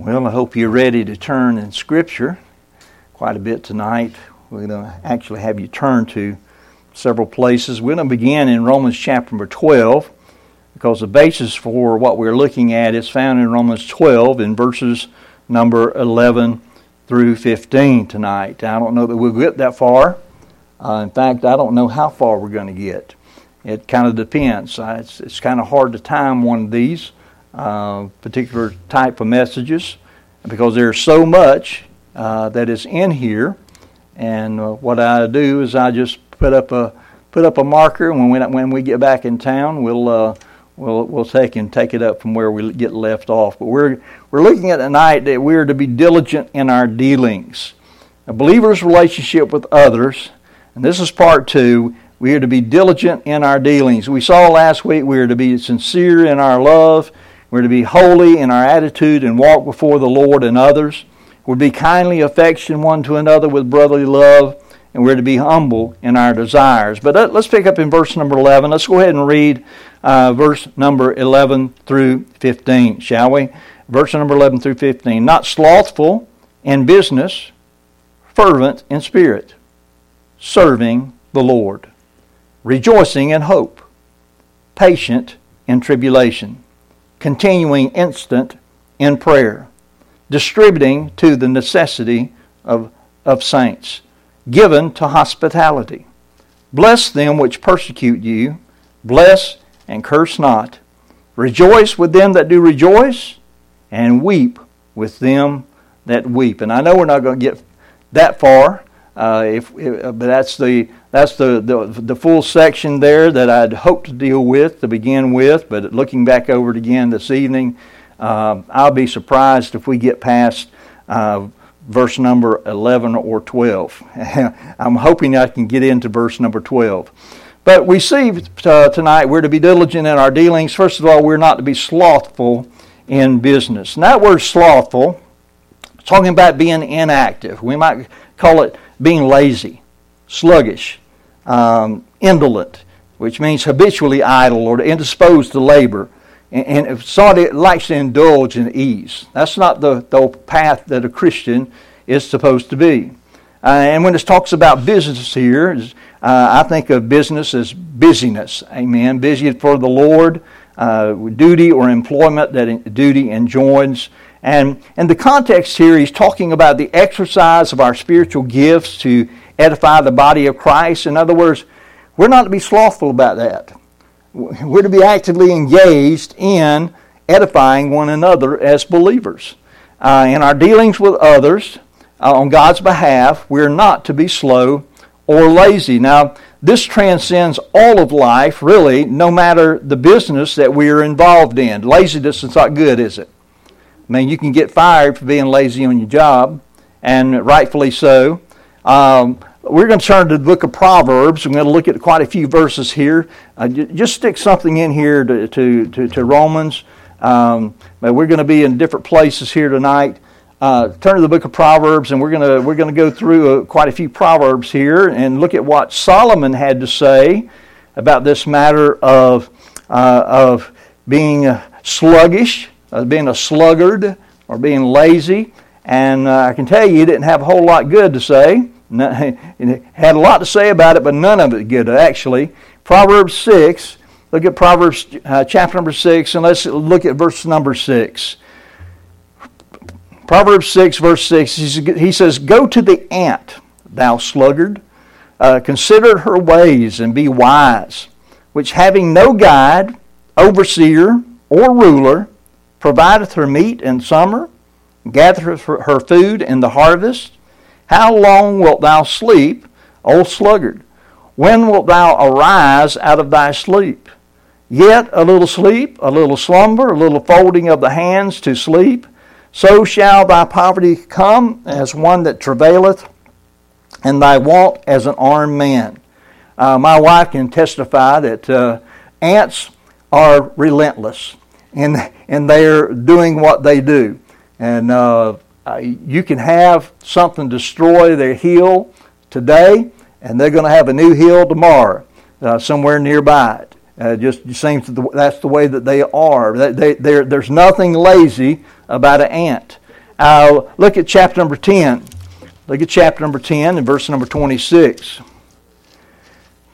Well, I hope you're ready to turn in Scripture quite a bit tonight. We're going to actually have you turn to several places. We're going to begin in Romans chapter number 12 because the basis for what we're looking at is found in Romans 12 in verses number 11 through 15 tonight. I don't know that we'll get that far. Uh, in fact, I don't know how far we're going to get. It kind of depends. It's, it's kind of hard to time one of these uh, particular type of messages because there's so much uh, that is in here. And uh, what I do is I just put up a put up a marker, and when we, when we get back in town, we'll uh, we'll we'll take and take it up from where we get left off. But we're we're looking at tonight that we are to be diligent in our dealings. A believer's relationship with others, and this is part two. We are to be diligent in our dealings. We saw last week we are to be sincere in our love we're to be holy in our attitude and walk before the Lord and others. We're to be kindly affection one to another with brotherly love, and we're to be humble in our desires. But uh, let's pick up in verse number 11. Let's go ahead and read uh, verse number 11 through 15, shall we? Verse number 11 through 15. Not slothful in business, fervent in spirit, serving the Lord, rejoicing in hope, patient in tribulation continuing instant in prayer, distributing to the necessity of, of saints, given to hospitality. Bless them which persecute you, bless and curse not. Rejoice with them that do rejoice, and weep with them that weep. And I know we're not going to get that far, uh, if, if, but that's the that's the, the, the full section there that I'd hoped to deal with to begin with, but looking back over it again this evening, uh, I'll be surprised if we get past uh, verse number 11 or 12. I'm hoping I can get into verse number 12. But we see uh, tonight we're to be diligent in our dealings. First of all, we're not to be slothful in business. And that word slothful, talking about being inactive. We might call it being lazy, sluggish, um, indolent, which means habitually idle or indisposed to labor. And, and likes to indulge in ease, that's not the, the path that a Christian is supposed to be. Uh, and when it talks about business here, uh, I think of business as busyness. Amen. Busy for the Lord, uh, duty or employment that duty enjoins. And in the context here, he's talking about the exercise of our spiritual gifts to edify the body of Christ. In other words, we're not to be slothful about that. We're to be actively engaged in edifying one another as believers. Uh, in our dealings with others uh, on God's behalf, we're not to be slow or lazy. Now, this transcends all of life, really, no matter the business that we are involved in. Laziness is not good, is it? I mean, you can get fired for being lazy on your job, and rightfully so. Um, we're going to turn to the book of Proverbs. I'm going to look at quite a few verses here. Uh, just stick something in here to, to, to, to Romans. Um, but we're going to be in different places here tonight. Uh, turn to the book of Proverbs, and we're going to we're going to go through uh, quite a few proverbs here and look at what Solomon had to say about this matter of uh, of being sluggish, being a sluggard, or being lazy. And uh, I can tell you, he didn't have a whole lot good to say. had a lot to say about it, but none of it good, actually. Proverbs 6, look at Proverbs uh, chapter number 6, and let's look at verse number 6. Proverbs 6, verse 6, he says, Go to the ant, thou sluggard, uh, consider her ways and be wise, which having no guide, overseer, or ruler, provideth her meat in summer, gathereth her food in the harvest, how long wilt thou sleep, O sluggard? When wilt thou arise out of thy sleep? Yet a little sleep, a little slumber, a little folding of the hands to sleep. So shall thy poverty come as one that travaileth, and thy want as an armed man. Uh, my wife can testify that uh, ants are relentless, and, and they're doing what they do. And uh, uh, you can have something destroy their hill today, and they're going to have a new hill tomorrow, uh, somewhere nearby it. Uh, just seems that that's the way that they are. They, they, there's nothing lazy about an ant. Uh, look at chapter number 10. Look at chapter number 10 and verse number 26.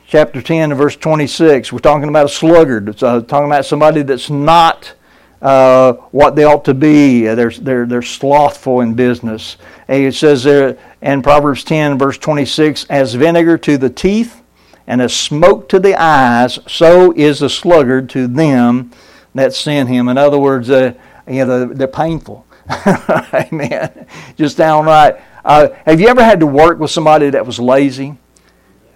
Chapter 10 and verse 26. We're talking about a sluggard. It's uh, talking about somebody that's not uh, what they ought to be. They're, they're, they're slothful in business. It says there in Proverbs 10, verse 26, as vinegar to the teeth and as smoke to the eyes, so is the sluggard to them that send him. In other words, uh, you know, they're painful. Amen. Just downright. Uh, have you ever had to work with somebody that was lazy?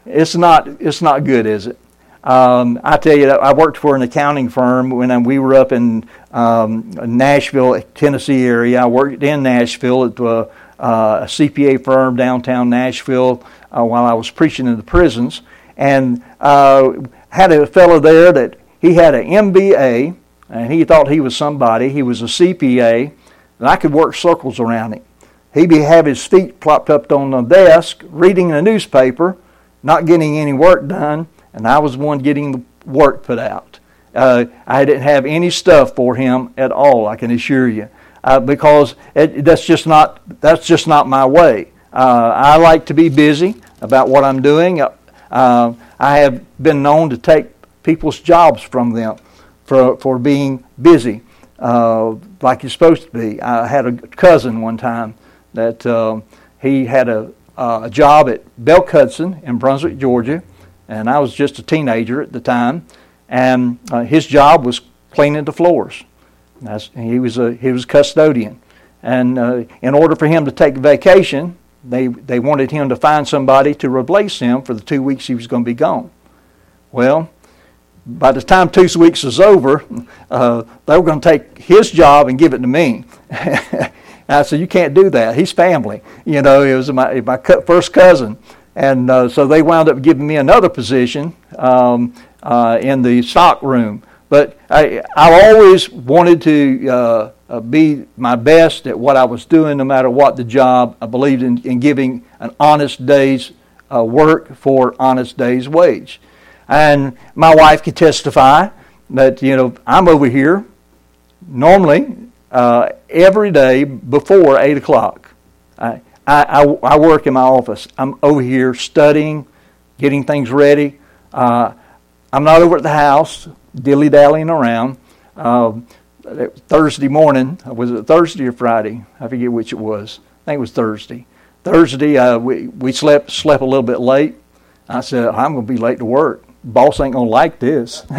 It's not. It's not good, is it? Um, I tell you, I worked for an accounting firm when we were up in um, Nashville, Tennessee area. I worked in Nashville at uh, a CPA firm downtown Nashville uh, while I was preaching in the prisons, and uh, had a fellow there that he had an MBA, and he thought he was somebody. He was a CPA, and I could work circles around him. He'd be have his feet plopped up on the desk, reading the newspaper, not getting any work done, and I was the one getting the work put out. Uh, I didn't have any stuff for him at all. I can assure you, uh, because it, that's just not that's just not my way. Uh, I like to be busy about what I'm doing. Uh, I have been known to take people's jobs from them for for being busy, uh, like you're supposed to be. I had a cousin one time that um, he had a, a job at Belk Hudson in Brunswick, Georgia and I was just a teenager at the time, and uh, his job was cleaning the floors. That's, he was a he was custodian, and uh, in order for him to take vacation, they they wanted him to find somebody to replace him for the two weeks he was going to be gone. Well, by the time two weeks was over, uh, they were going to take his job and give it to me. I said, "You can't do that. He's family. You know, he was my my first cousin." And uh, so they wound up giving me another position um, uh, in the stock room. But I, I always wanted to uh, be my best at what I was doing, no matter what the job. I believed in, in giving an honest day's uh, work for honest day's wage. And my wife could testify that, you know, I'm over here normally uh, every day before 8 o'clock. I, I, I, I, work in my office. I'm over here studying, getting things ready. Uh, I'm not over at the house dilly dallying around. Uh, Thursday morning, was it Thursday or Friday? I forget which it was. I think it was Thursday. Thursday, uh, we, we slept slept a little bit late. I said, I'm going to be late to work. Boss ain't going to like this.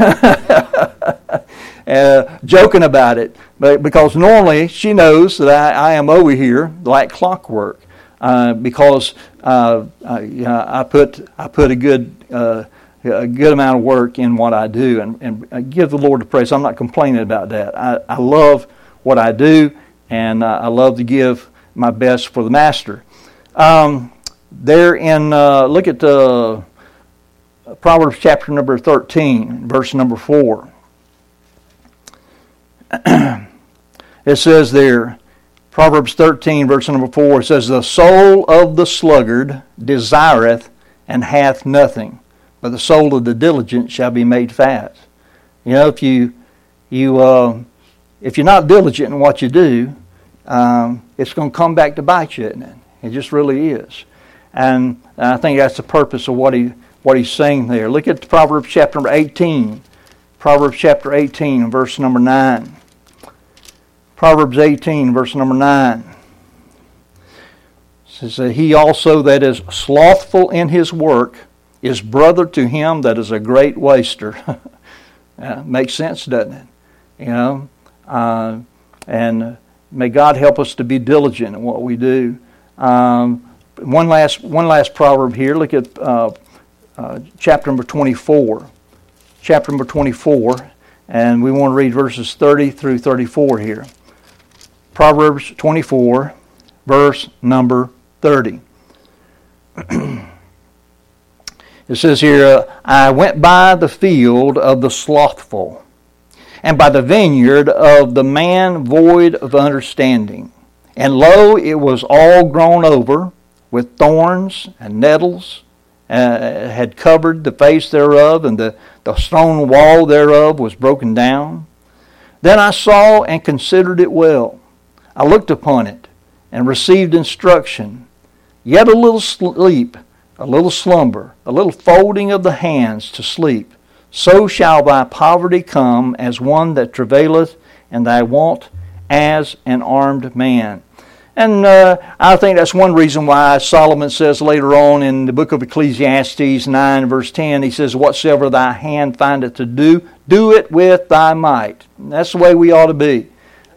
uh, joking about it, but because normally she knows that I, I am over here like clockwork uh, because uh, I, I, put I put a good uh, a good amount of work in what I do, and, and I give the Lord the praise. I'm not complaining about that. I, I love what I do, and uh, I love to give my best for the Master. Um, there in uh, look at the Proverbs chapter number 13, verse number 4. it says there, Proverbs 13, verse number 4 says, The soul of the sluggard desireth and hath nothing, but the soul of the diligent shall be made fat. You know, if you you uh, if you're not diligent in what you do, um, it's going to come back to bite you, isn't it? It just really is. And I think that's the purpose of what he what he's saying there. Look at Proverbs chapter number 18. Proverbs chapter 18, verse number 9. Proverbs 18, verse number 9 says that he also that is slothful in his work is brother to him that is a great waster. makes sense, doesn't it? You know, uh, and may God help us to be diligent in what we do. Um, one last one last proverb here. Look at uh, uh, chapter number 24. Chapter number 24, and we want to read verses 30 through 34 here. Proverbs 24, verse number 30. it says here, I went by the field of the slothful, and by the vineyard of the man void of understanding. And lo, it was all grown over with thorns and nettles, uh, had covered the face thereof, and the, the stone wall thereof was broken down. Then I saw and considered it well I looked upon it, and received instruction. Yet a little sleep, a little slumber, a little folding of the hands to sleep. So shall thy poverty come as one that travaileth, and thy want as an armed man. And uh, I think that's one reason why Solomon says later on in the book of Ecclesiastes 9, verse 10, he says, Whatsoever thy hand findeth to do, do it with thy might. And that's the way we ought to be.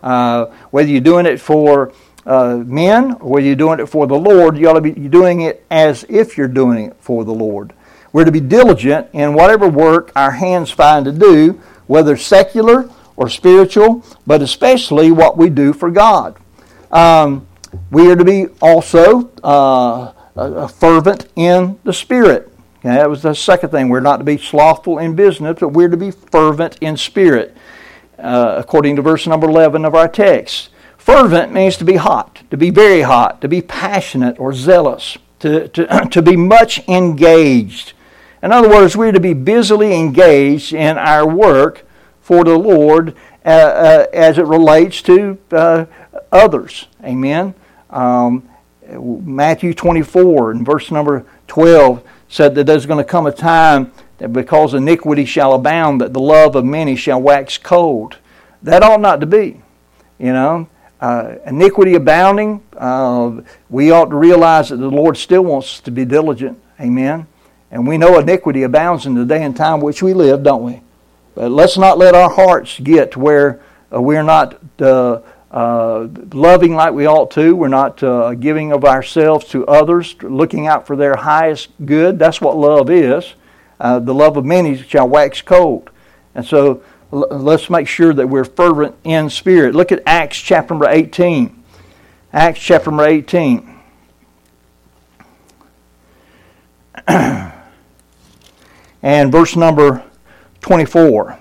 Uh, whether you're doing it for uh, men or whether you're doing it for the Lord, you ought to be doing it as if you're doing it for the Lord. We're to be diligent in whatever work our hands find to do, whether secular or spiritual, but especially what we do for God. Um, we are to be also uh, fervent in the Spirit. Okay, that was the second thing. We're not to be slothful in business, but we're to be fervent in spirit, uh, according to verse number 11 of our text. Fervent means to be hot, to be very hot, to be passionate or zealous, to, to, to be much engaged. In other words, we're to be busily engaged in our work for the Lord uh, uh, as it relates to uh, others. Amen. Um, Matthew 24 and verse number 12 said that there's going to come a time that because iniquity shall abound, that the love of many shall wax cold. That ought not to be. You know, uh, iniquity abounding, uh, we ought to realize that the Lord still wants us to be diligent. Amen. And we know iniquity abounds in the day and time which we live, don't we? But let's not let our hearts get to where uh, we're not uh, uh, loving like we ought to. We're not uh, giving of ourselves to others, looking out for their highest good. That's what love is. Uh, the love of many shall wax cold. And so l- let's make sure that we're fervent in spirit. Look at Acts chapter number 18. Acts chapter number 18. and verse number 24.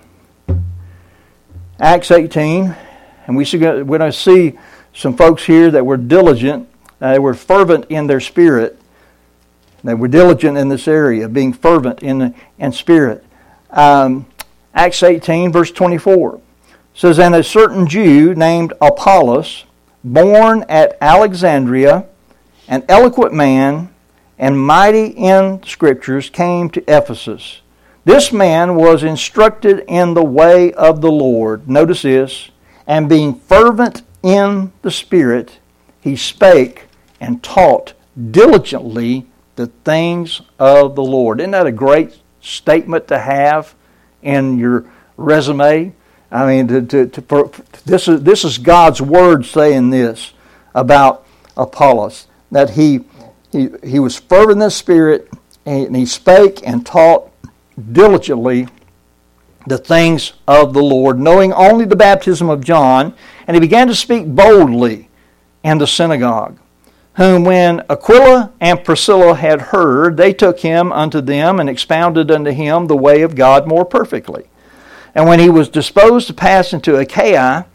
Acts 18 and we see, we're going to see some folks here that were diligent, uh, they were fervent in their spirit. They were diligent in this area, being fervent in, in spirit. Um, Acts 18, verse 24 says, And a certain Jew named Apollos, born at Alexandria, an eloquent man and mighty in scriptures, came to Ephesus. This man was instructed in the way of the Lord. Notice this and being fervent in the Spirit, he spake and taught diligently the things of the Lord. Isn't that a great statement to have in your resume? I mean, to, to, to, for, this, is, this is God's word saying this about Apollos that he, he, he was fervent in the Spirit and he spake and taught diligently the things of the Lord, knowing only the baptism of John, and he began to speak boldly in the synagogue. Whom, when Aquila and Priscilla had heard, they took him unto them and expounded unto him the way of God more perfectly. And when he was disposed to pass into Achaia,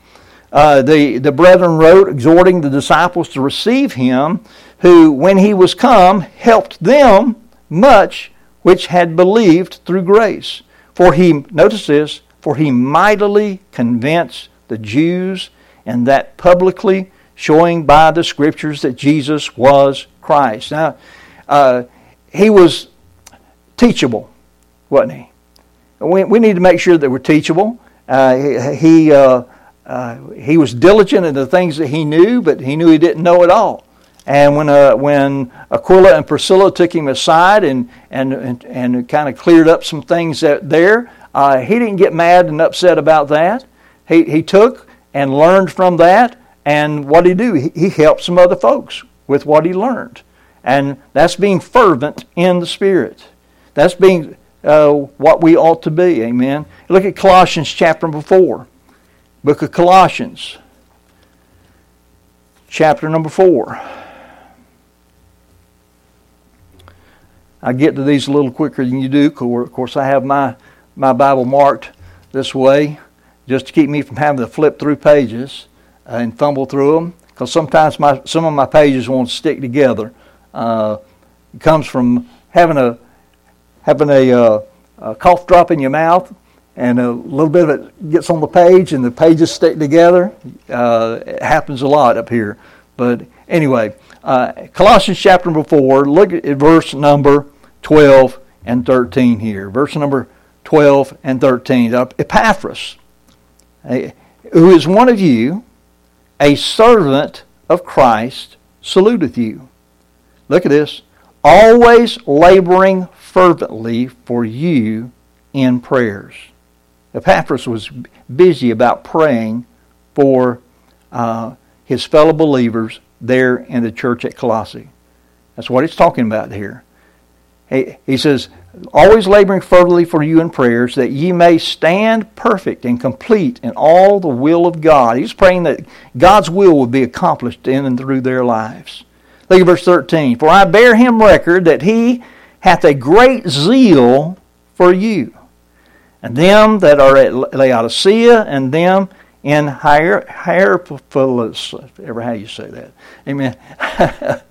uh, the, the brethren wrote, exhorting the disciples to receive him, who, when he was come, helped them much which had believed through grace. For he, notice this, for he mightily convinced the Jews, and that publicly, showing by the scriptures that Jesus was Christ. Now, uh, he was teachable, wasn't he? We, we need to make sure that we're teachable. Uh, he uh, uh, he was diligent in the things that he knew, but he knew he didn't know it all. And when, uh, when Aquila and Priscilla took him aside and, and, and, and kind of cleared up some things that there, uh, he didn't get mad and upset about that. He, he took and learned from that. And what he do? He, he helped some other folks with what he learned. And that's being fervent in the Spirit. That's being uh, what we ought to be. Amen. Look at Colossians chapter number 4. Book of Colossians, chapter number 4. I get to these a little quicker than you do. Of course, I have my, my Bible marked this way just to keep me from having to flip through pages and fumble through them. Because sometimes my, some of my pages won't stick together. Uh, it comes from having a having a, uh, a cough drop in your mouth, and a little bit of it gets on the page, and the pages stick together. Uh, it happens a lot up here, but anyway, uh, Colossians chapter number 4, look at verse number 12 and 13 here. Verse number 12 and 13. Epaphras, who is one of you, a servant of Christ, saluteth you. Look at this. Always laboring fervently for you in prayers. Epaphras was busy about praying for uh, his fellow believers there in the church at Colossae. That's what he's talking about here. He, he says, always laboring fervently for you in prayers, that ye may stand perfect and complete in all the will of God. He's praying that God's will would be accomplished in and through their lives. Look at verse 13. For I bear him record that he hath a great zeal for you, and them that are at Laodicea, and them in Hierapolis. Ever how you say that? Amen.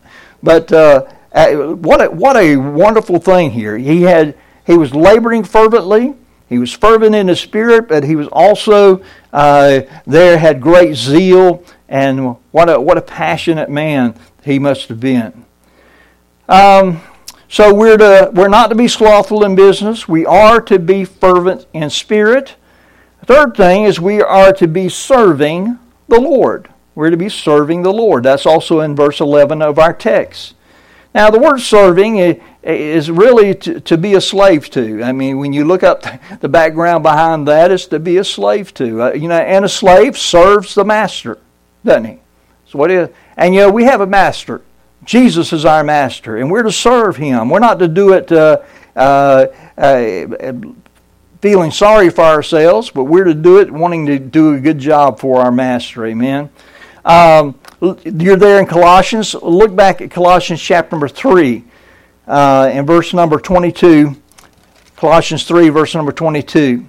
but uh, what a, what a wonderful thing here. He had he was laboring fervently. He was fervent in his spirit, but he was also uh, there had great zeal and what a what a passionate man he must have been. Um, so we're to we're not to be slothful in business. We are to be fervent in spirit. Third thing is we are to be serving the Lord. We're to be serving the Lord. That's also in verse 11 of our text. Now, the word serving is really to, to, be a slave to. I mean, when you look up the background behind that, it's to be a slave to. Uh, you know, and a slave serves the master, doesn't he? So what is? And you know, we have a master. Jesus is our master, and we're to serve him. We're not to do it uh, uh, uh, feeling sorry for ourselves, but we're to do it wanting to do a good job for our master. Amen. Um, you're there in Colossians. Look back at Colossians chapter number 3 uh, and verse number 22. Colossians 3, verse number 22.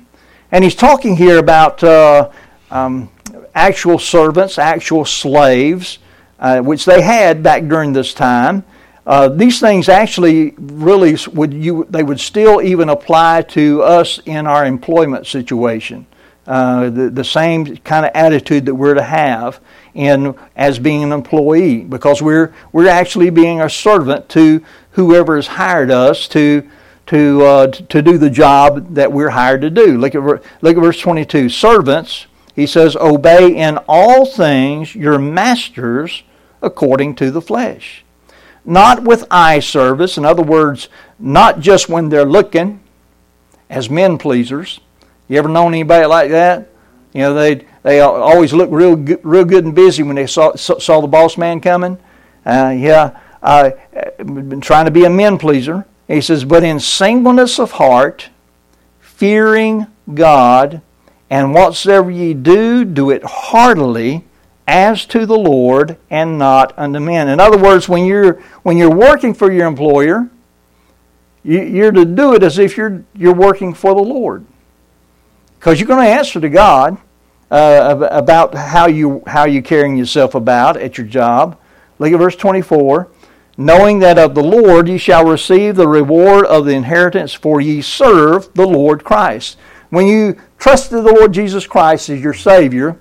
And he's talking here about uh, um, actual servants, actual slaves, uh, which they had back during this time. Uh, these things actually really would you they would still even apply to us in our employment situation. Uh, the, the same kind of attitude that we're to have in as being an employee because we're we're actually being a servant to whoever has hired us to to uh, to do the job that we're hired to do. Look at look at verse 22. Servants, he says, obey in all things your masters according to the flesh not with eye service. In other words, not just when they're looking as men pleasers. You ever known anybody like that? You know, they they always look real good, real good and busy when they saw saw the boss man coming. Uh, yeah, uh, been trying to be a men pleaser. He says, but in singleness of heart, fearing God, and whatsoever ye do, do it heartily as to the Lord and not unto men. In other words, when you're when you're working for your employer, you, are to do it as if you're you're working for the Lord, because you're going to answer to God uh, about how you how you're carrying yourself about at your job. Look at verse 24. Knowing that of the Lord ye shall receive the reward of the inheritance, for ye serve the Lord Christ. When you trusted the Lord Jesus Christ as your Savior,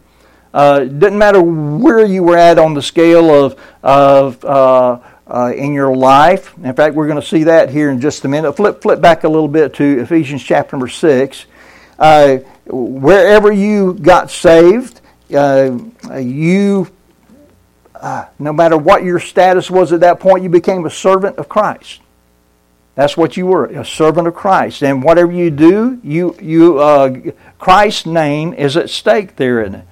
uh, it didn't matter where you were at on the scale of, of uh, uh, in your life. In fact, we're going to see that here in just a minute. Flip, flip back a little bit to Ephesians chapter number 6. Uh, wherever you got saved, uh, you, uh, no matter what your status was at that point, you became a servant of Christ. That's what you were, a servant of Christ. And whatever you do, you, you, Christ's name is at stake there in it.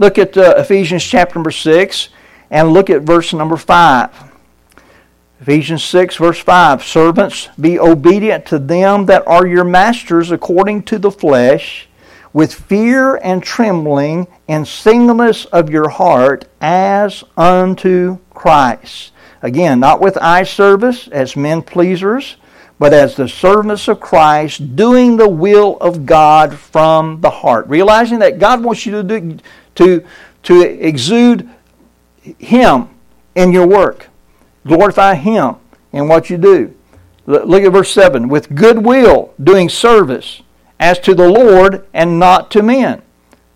Look at uh, Ephesians chapter number 6 and look at verse number 5. Ephesians 6, verse 5 Servants, be obedient to them that are your masters according to the flesh, with fear and trembling and singleness of your heart, as unto Christ. Again, not with eye service as men pleasers, but as the servants of Christ, doing the will of God from the heart. Realizing that God wants you to do, to, to exude Him in your work. Glorify Him in what you do. Look at verse 7 with goodwill doing service as to the Lord and not to men,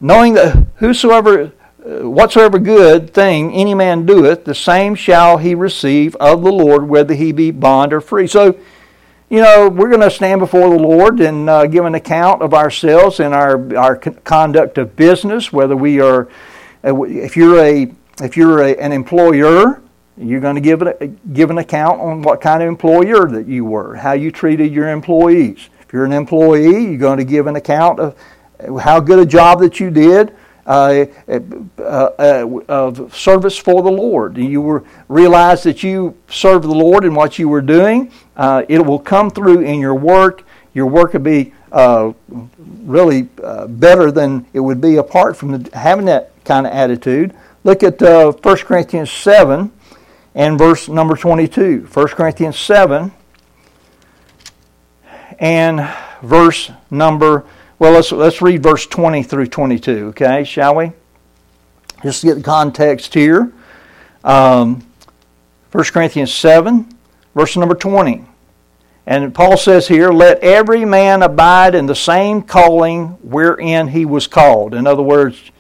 knowing that whosoever whatsoever good thing any man doeth, the same shall he receive of the Lord, whether he be bond or free. So, you know, we're going to stand before the Lord and uh, give an account of ourselves and our our conduct of business. Whether we are, uh, if you're a if you're a, an employer, you're going to give a, give an account on what kind of employer that you were, how you treated your employees. If you're an employee, you're going to give an account of how good a job that you did uh, uh, uh, of service for the Lord. You were, realize that you serve the Lord in what you were doing. Uh, it will come through in your work. Your work will be uh, really uh, better than it would be apart from the, having that kind of attitude. Look at uh, 1 Corinthians 7 and verse number 22. 1 Corinthians 7 and verse number well, let's, let's read verse 20 through 22, okay, shall we? Just to get the context here. Um, 1 Corinthians 7, verse number 20. And Paul says here, Let every man abide in the same calling wherein he was called. In other words,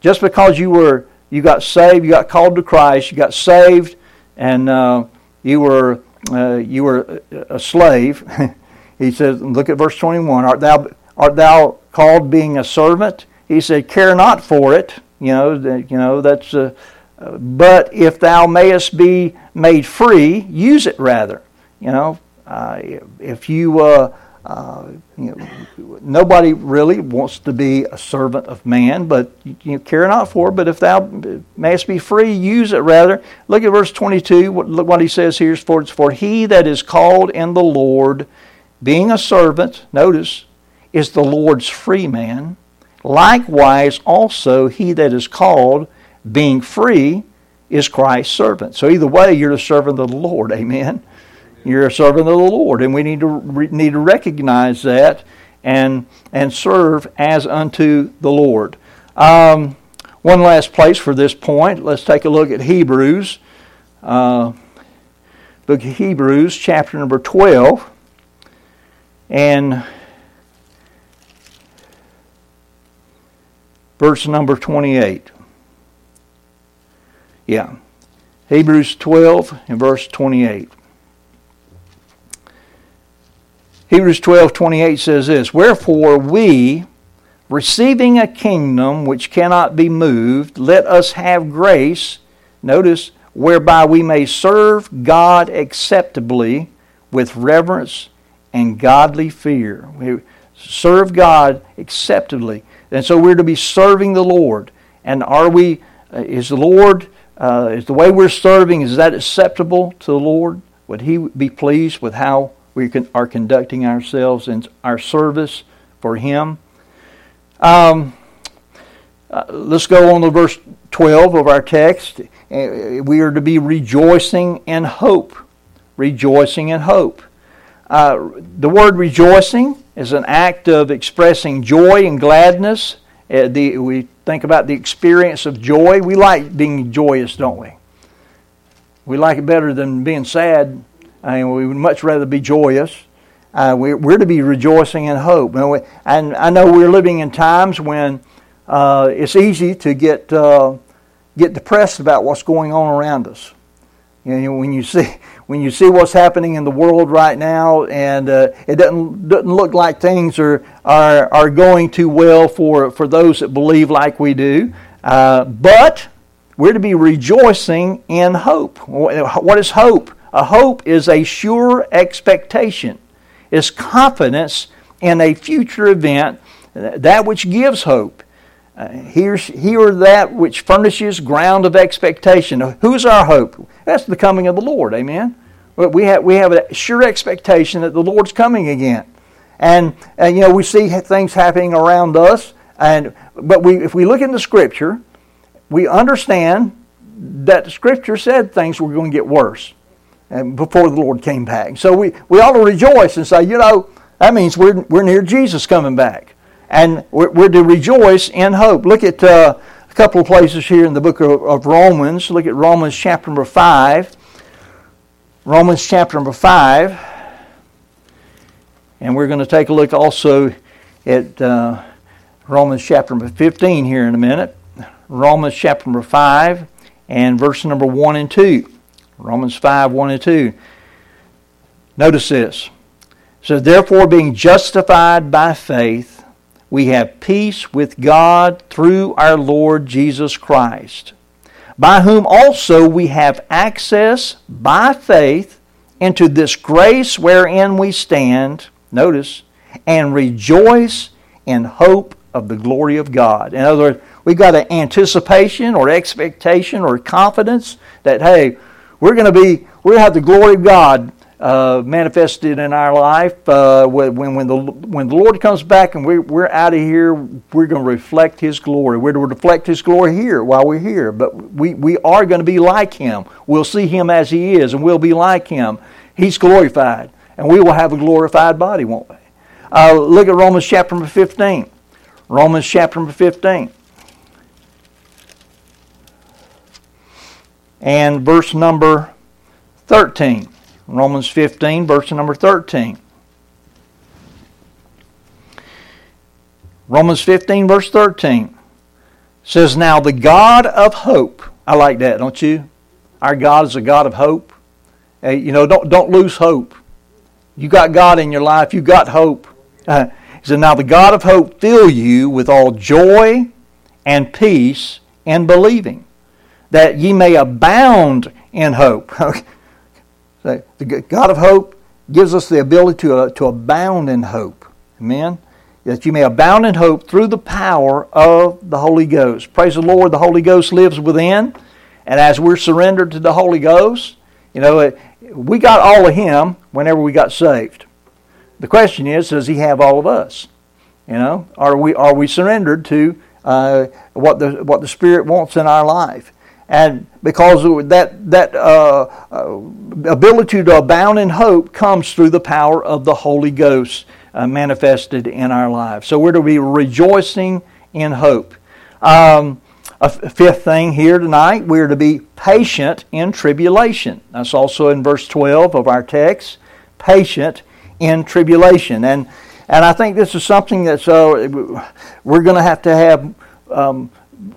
just because you were you got saved, you got called to Christ, you got saved, and uh, you were uh, you were a slave. he says, look at verse 21. Art thou art thou called being a servant? He said, care not for it. You know, you know that's. Uh, but if thou mayest be made free, use it rather. You know, uh, if you, uh, you know, nobody really wants to be a servant of man, but you, care not for. But if thou mayest be free, use it rather. Look at verse twenty-two. Look what he says here: "For it's for he that is called in the Lord, being a servant, notice is the Lord's free man. Likewise, also, he that is called, being free, is Christ's servant. So, either way, you're a servant of the Lord. Amen. You're a servant of the Lord, and we need to need to recognize that and and serve as unto the Lord. Um, one last place for this point. Let's take a look at Hebrews, uh, book of Hebrews, chapter number twelve, and verse number 28. Yeah. Hebrews 12 and verse 28. Hebrews 12, 28 says this Wherefore we, receiving a kingdom which cannot be moved, let us have grace, notice, whereby we may serve God acceptably with reverence and godly fear. We serve God acceptably. And so we're to be serving the Lord. And are we, uh, is the Lord, uh, is the way we're serving, is that acceptable to the Lord? Would He be pleased with how we can, are conducting ourselves in our service for Him? Um, uh, let's go on to verse 12 of our text. Uh, we are to be rejoicing in hope. Rejoicing in hope. Uh, the word rejoicing is an act of expressing joy and gladness. Uh, the, we think about the experience of joy. We like being joyous, don't we? We like it better than being sad. Mean, we would much rather be joyous. Uh, we're, we're, to be rejoicing in hope. And, we, and, I know we're living in times when uh, it's easy to get uh, get depressed about what's going on around us. You know, when you see when you see what's happening in the world right now, and uh, it doesn't doesn't look like things are are are going too well for for those that believe like we do. Uh, but we're to be rejoicing in hope. What is hope? A hope is a sure expectation. It's confidence in a future event, that which gives hope. Uh, here's, here that which furnishes ground of expectation. Who's our hope? That's the coming of the Lord. Amen. We have, we have a sure expectation that the Lord's coming again. And, and you know, we see things happening around us. And, but we, if we look in the Scripture, we understand that the Scripture said things were going to get worse before the Lord came back. So we, we ought to rejoice and say, you know, that means we're, we're near Jesus coming back. And we're, we're to rejoice in hope. Look at uh, a couple of places here in the book of, of Romans. Look at Romans chapter number 5. Romans chapter number 5. And we're going to take a look also at uh, Romans chapter number 15 here in a minute. Romans chapter number 5 and verse number 1 and 2. Romans 5, 1 and 2. Notice this. So, therefore, being justified by faith, we have peace with God through our Lord Jesus Christ, by whom also we have access by faith into this grace wherein we stand, notice, and rejoice in hope of the glory of God. In other words, we've got an anticipation or expectation or confidence that, hey, we're going to be, we're going to have the glory of God uh, manifested in our life. Uh, when, when, the, when the Lord comes back and we're, we're out of here, we're going to reflect His glory. We're going to reflect His glory here while we're here, but we, we are going to be like Him. We'll see Him as He is, and we'll be like Him. He's glorified, and we will have a glorified body, won't we? Uh, look at Romans chapter number 15. Romans chapter number 15. And verse number 13. Romans 15, verse number 13. Romans 15, verse 13 says, Now the God of hope, I like that, don't you? Our God is a God of hope. You know, don't, don't lose hope. You got God in your life, you got hope. Uh, he said, Now the God of hope fill you with all joy and peace and believing, that ye may abound in hope. the God of hope gives us the ability to, uh, to abound in hope. Amen? That you may abound in hope through the power of the Holy Ghost. Praise the Lord, the Holy Ghost lives within. And as we're surrendered to the Holy Ghost, you know, we got all of Him whenever we got saved. The question is, does He have all of us? You know, are we are we surrendered to uh, what the what the Spirit wants in our life? And because that that uh, uh, ability to abound in hope comes through the power of the Holy Ghost uh, manifested in our lives. So we're to be rejoicing in hope. Um, a fifth thing here tonight, we're to be patient in tribulation. That's also in verse 12 of our text. Patient in tribulation. And, and I think this is something that uh, we're going to have to have um,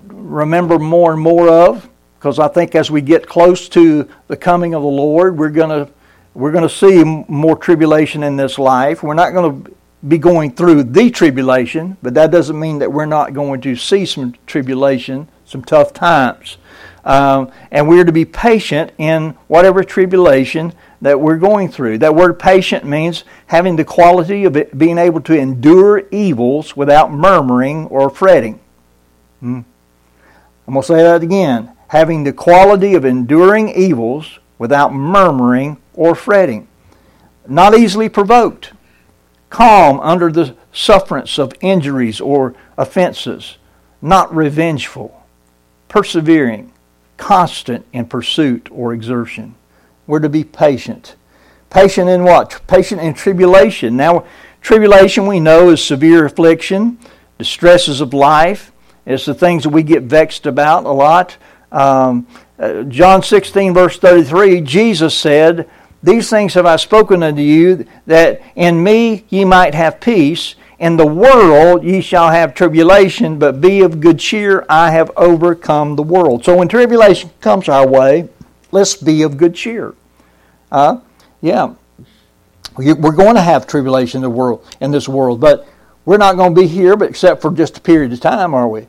remember more and more of because I think as we get close to the coming of the Lord, we're going to we're going to see more tribulation in this life. We're not going to be going through the tribulation, but that doesn't mean that we're not going to see some tribulation, some tough times. Um, and we're to be patient in whatever tribulation that we're going through. That word patient means having the quality of being able to endure evils without murmuring or fretting. Hmm. I'm going to say that again. Having the quality of enduring evils without murmuring or fretting. Not easily provoked calm under the sufferance of injuries or offenses, not revengeful, persevering, constant in pursuit or exertion. We're to be patient. Patient in what? Patient in tribulation. Now, tribulation we know is severe affliction, distresses of life. It's the things that we get vexed about a lot. Um, uh, John 16, verse 33, Jesus said, these things have I spoken unto you, that in me ye might have peace. In the world ye shall have tribulation, but be of good cheer. I have overcome the world. So when tribulation comes our way, let's be of good cheer. Uh, yeah, we're going to have tribulation in the world in this world, but we're not going to be here, but except for just a period of time, are we?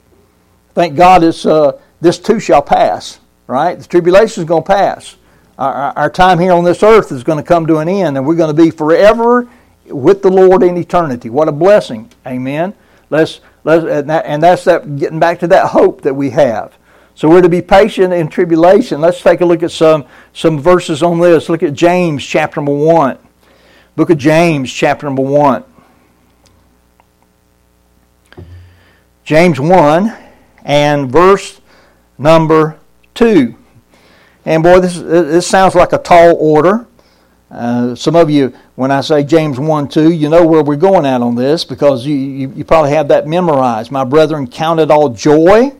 Thank God, it's, uh, this too shall pass. Right? The tribulation is going to pass our, our time here on this earth is going to come to an end, and we're going to be forever with the Lord in eternity. What a blessing. Amen. Let's, let's and, that, and that's that getting back to that hope that we have. So we're to be patient in tribulation. Let's take a look at some, some verses on this. Look at James chapter number 1. Book of James chapter number 1. James 1 and verse number 2. And boy, this, this sounds like a tall order. Uh, some of you, when I say James 1 2, you know where we're going at on this because you, you, you probably have that memorized. My brethren, count it all joy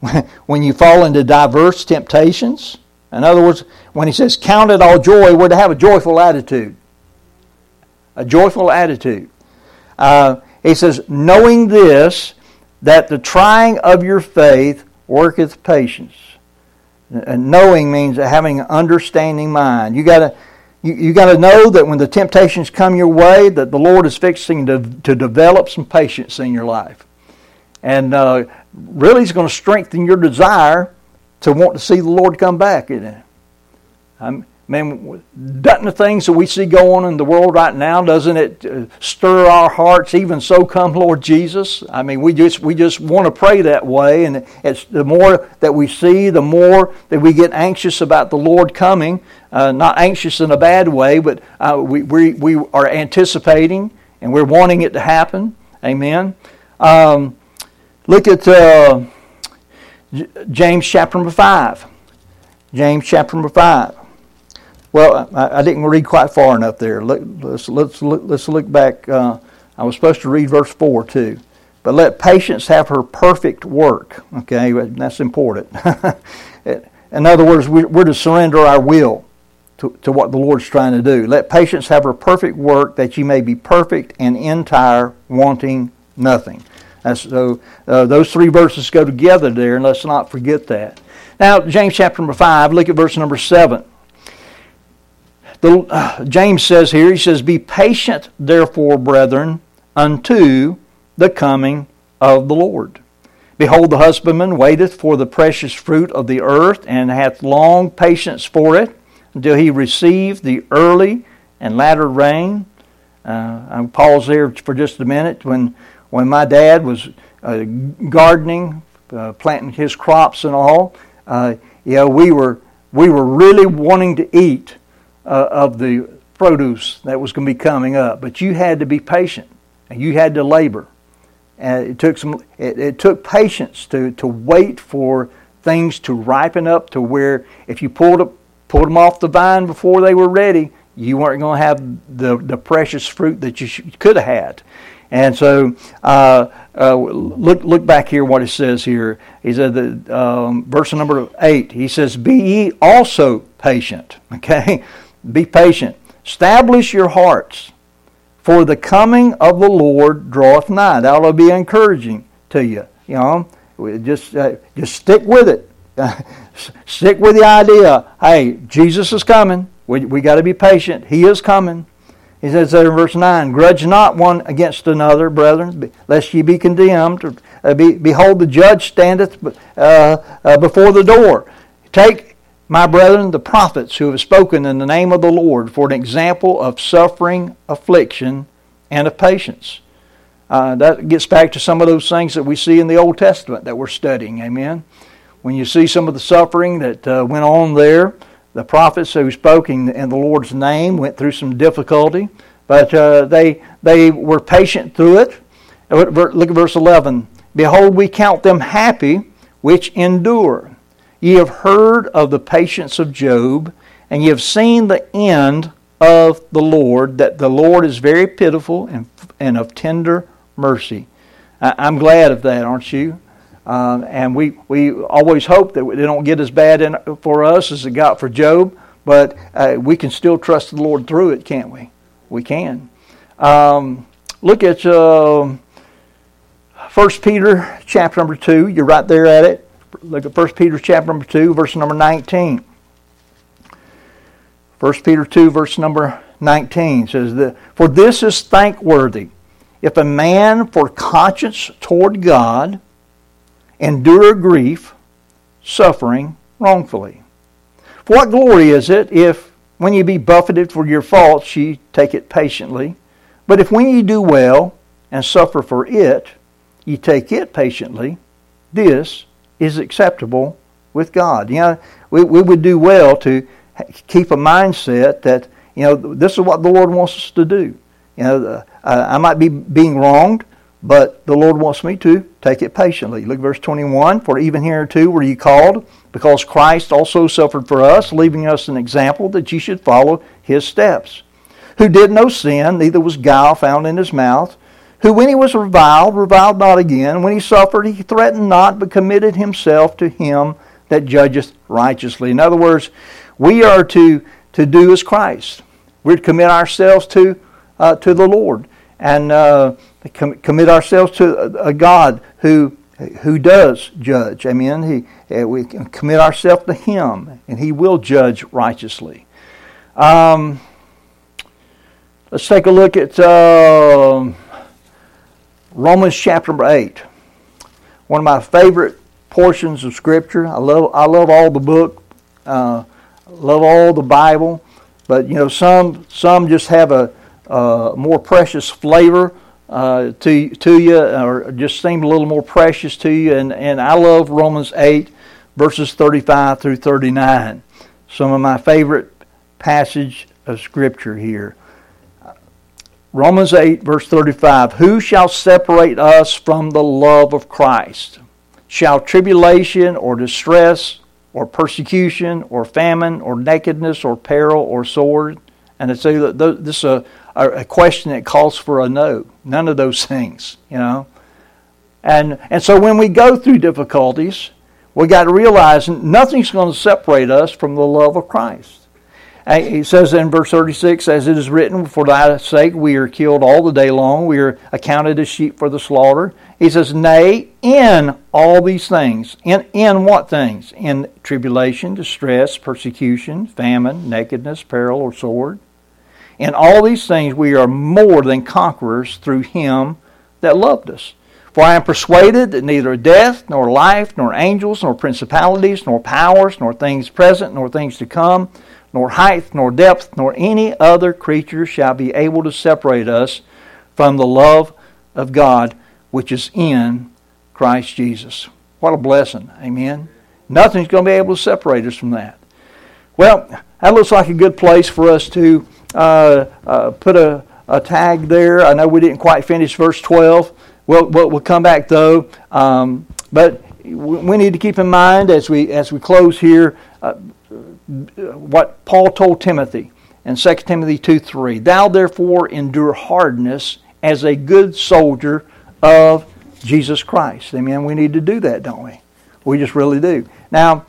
when you fall into diverse temptations. In other words, when he says count it all joy, we're to have a joyful attitude. A joyful attitude. Uh, he says, knowing this, that the trying of your faith worketh patience. And knowing means having an understanding mind. You got to you, you got to know that when the temptations come your way, that the Lord is fixing to, to develop some patience in your life. And uh, really, He's going to strengthen your desire to want to see the Lord come back. It? I'm, Man, doesn't the things that we see going on in the world right now, doesn't it uh, stir our hearts? Even so, come Lord Jesus. I mean, we just we just want to pray that way, and it's the more that we see, the more that we get anxious about the Lord coming. Uh, not anxious in a bad way, but uh, we, we we are anticipating and we're wanting it to happen. Amen. Um, look at uh, James chapter number five. James chapter number five. Well, I, I, didn't read quite far enough there. Let, us let's look, let's look back. Uh, I was supposed to read verse four too, but let patience have her perfect work. Okay, that's important. In other words, we're to surrender our will to, to what the Lord's trying to do. Let patience have her perfect work, that you may be perfect and entire, wanting nothing. That's, so uh, those three verses go together there, and let's not forget that. Now, James chapter number five. Look at verse number seven the, uh, James says here, he says, Be patient, therefore, brethren, unto the coming of the Lord. Behold, the husbandman waiteth for the precious fruit of the earth, and hath long patience for it, until he receive the early and latter rain. Uh, I'll pause there for just a minute. When, when my dad was uh, gardening, uh, planting his crops and all, uh, you we were, we were really wanting to eat uh, of the produce that was going to be coming up. But you had to be patient and you had to labor. And it took some. It, it took patience to to wait for things to ripen up to where if you pulled up, pulled them off the vine before they were ready, you weren't going to have the the precious fruit that you could have had. And so, uh, uh, look look back here. What it says here. He said that um, verse number eight. He says, "Be ye also patient." Okay, be patient. Establish your hearts, for the coming of the Lord draweth nigh. That will be encouraging to you. You know, just uh, just stick with it. stick with the idea. Hey, Jesus is coming. We we got to be patient. He is coming. He says there in verse 9, Grudge not one against another, brethren, lest ye be condemned. Uh, be, behold, the judge standeth uh, uh, before the door. Take my brethren, the prophets who have spoken in the name of the Lord for an example of suffering, affliction, and of patience. Uh, that gets back to some of those things that we see in the Old Testament that we're studying. Amen. When you see some of the suffering that uh, went on there, the prophets who spoke in, in, the Lord's name went through some difficulty, but uh, they they were patient through it. Look at verse 11. Behold, we count them happy which endure. Ye have heard of the patience of Job, and ye have seen the end of the Lord, that the Lord is very pitiful and, and of tender mercy. I, am glad of that, aren't you? Uh, and we, we always hope that they don't get as bad in, for us as it got for Job, but uh, we can still trust the Lord through it, can't we? We can. Um, look at uh, 1 Peter chapter number 2. You're right there at it. Look at 1 Peter chapter number 2, verse number 19. 1 Peter 2, verse number 19 says that, For this is thankworthy, if a man for conscience toward God endure grief, suffering wrongfully. For what glory is it if, when you be buffeted for your faults, ye take it patiently? But if when ye do well and suffer for it, ye take it patiently, this is acceptable with God. You know, we, we would do well to keep a mindset that, you know, this is what the Lord wants us to do. You know, uh, I might be being wronged, but the Lord wants me to take it patiently. Look verse 21. For even here too were you called, because Christ also suffered for us, leaving us an example that ye should follow his steps. Who did no sin, neither was guile found in his mouth who when he was reviled, reviled not again. When he suffered, he threatened not, but committed himself to him that judgeth righteously. In other words, we are to, to do as Christ. We're to commit ourselves to, uh, to the Lord and uh, com- commit ourselves to a God who who does judge. Amen. He, uh, we commit ourselves to Him, and He will judge righteously. Um, let's take a look at uh, Romans chapter 8. One of my favorite portions of Scripture. I love, I love all the book, uh, love all the Bible, but you know some some just have a, a more precious flavor uh, to to you, or just seem a little more precious to you. And and I love Romans eight, verses thirty five through thirty nine. Some of my favorite passage of Scripture here. Romans 8, verse 35 Who shall separate us from the love of Christ? Shall tribulation or distress or persecution or famine or nakedness or peril or sword? And it's a, this is a, a question that calls for a no. None of those things, you know. And, and so when we go through difficulties, we got to realize nothing's going to separate us from the love of Christ. He says in verse 36, as it is written, For thy sake we are killed all the day long, we are accounted as sheep for the slaughter. He says, Nay, in all these things. In, in what things? In tribulation, distress, persecution, famine, nakedness, peril, or sword. In all these things we are more than conquerors through him that loved us. For I am persuaded that neither death, nor life, nor angels, nor principalities, nor powers, nor things present, nor things to come, nor height, nor depth, nor any other creature shall be able to separate us from the love of God which is in Christ Jesus. What a blessing. Amen. Nothing's going to be able to separate us from that. Well, that looks like a good place for us to uh, uh, put a, a, tag there. I know we didn't quite finish verse 12. We'll, we'll, we'll come back though. Um, but we need to keep in mind as we, as we close here, uh, what Paul told Timothy in 2 Timothy 2 3. Thou therefore endure hardness as a good soldier of Jesus Christ. Amen. We need to do that, don't we? We just really do. Now,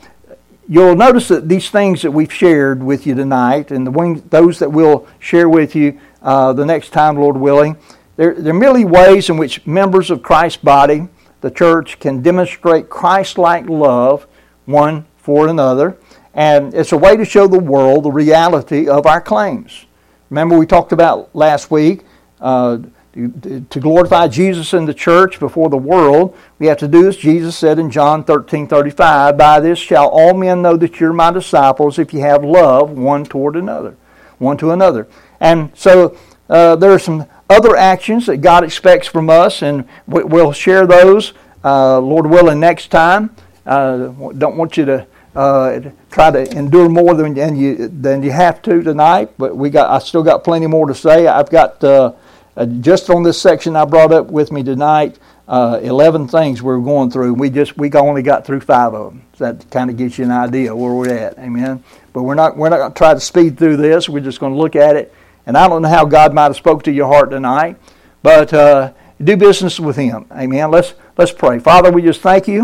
you'll notice that these things that we've shared with you tonight, and the those that we'll share with you uh, the next time, Lord willing, they're, they're merely ways in which members of Christ's body, the church, can demonstrate Christ like love one for another and it's a way to show the world the reality of our claims. Remember, we talked about last week uh, to glorify Jesus in the church before the world, we have to do as Jesus said in John 13 35 By this shall all men know that you're my disciples if you have love one toward another, one to another. And so uh, there are some other actions that God expects from us, and we'll share those, uh, Lord willing, next time. Uh, don't want you to uh, try to endure more than, than you than you have to tonight. But we got I still got plenty more to say. I've got uh, uh, just on this section I brought up with me tonight. Uh, Eleven things we're going through. We just we only got through five of them. So that kind of gives you an idea where we're at. Amen. But we're not we're not going to try to speed through this. We're just going to look at it. And I don't know how God might have spoke to your heart tonight, but uh, do business with Him. Amen. Let's let's pray. Father, we just thank you.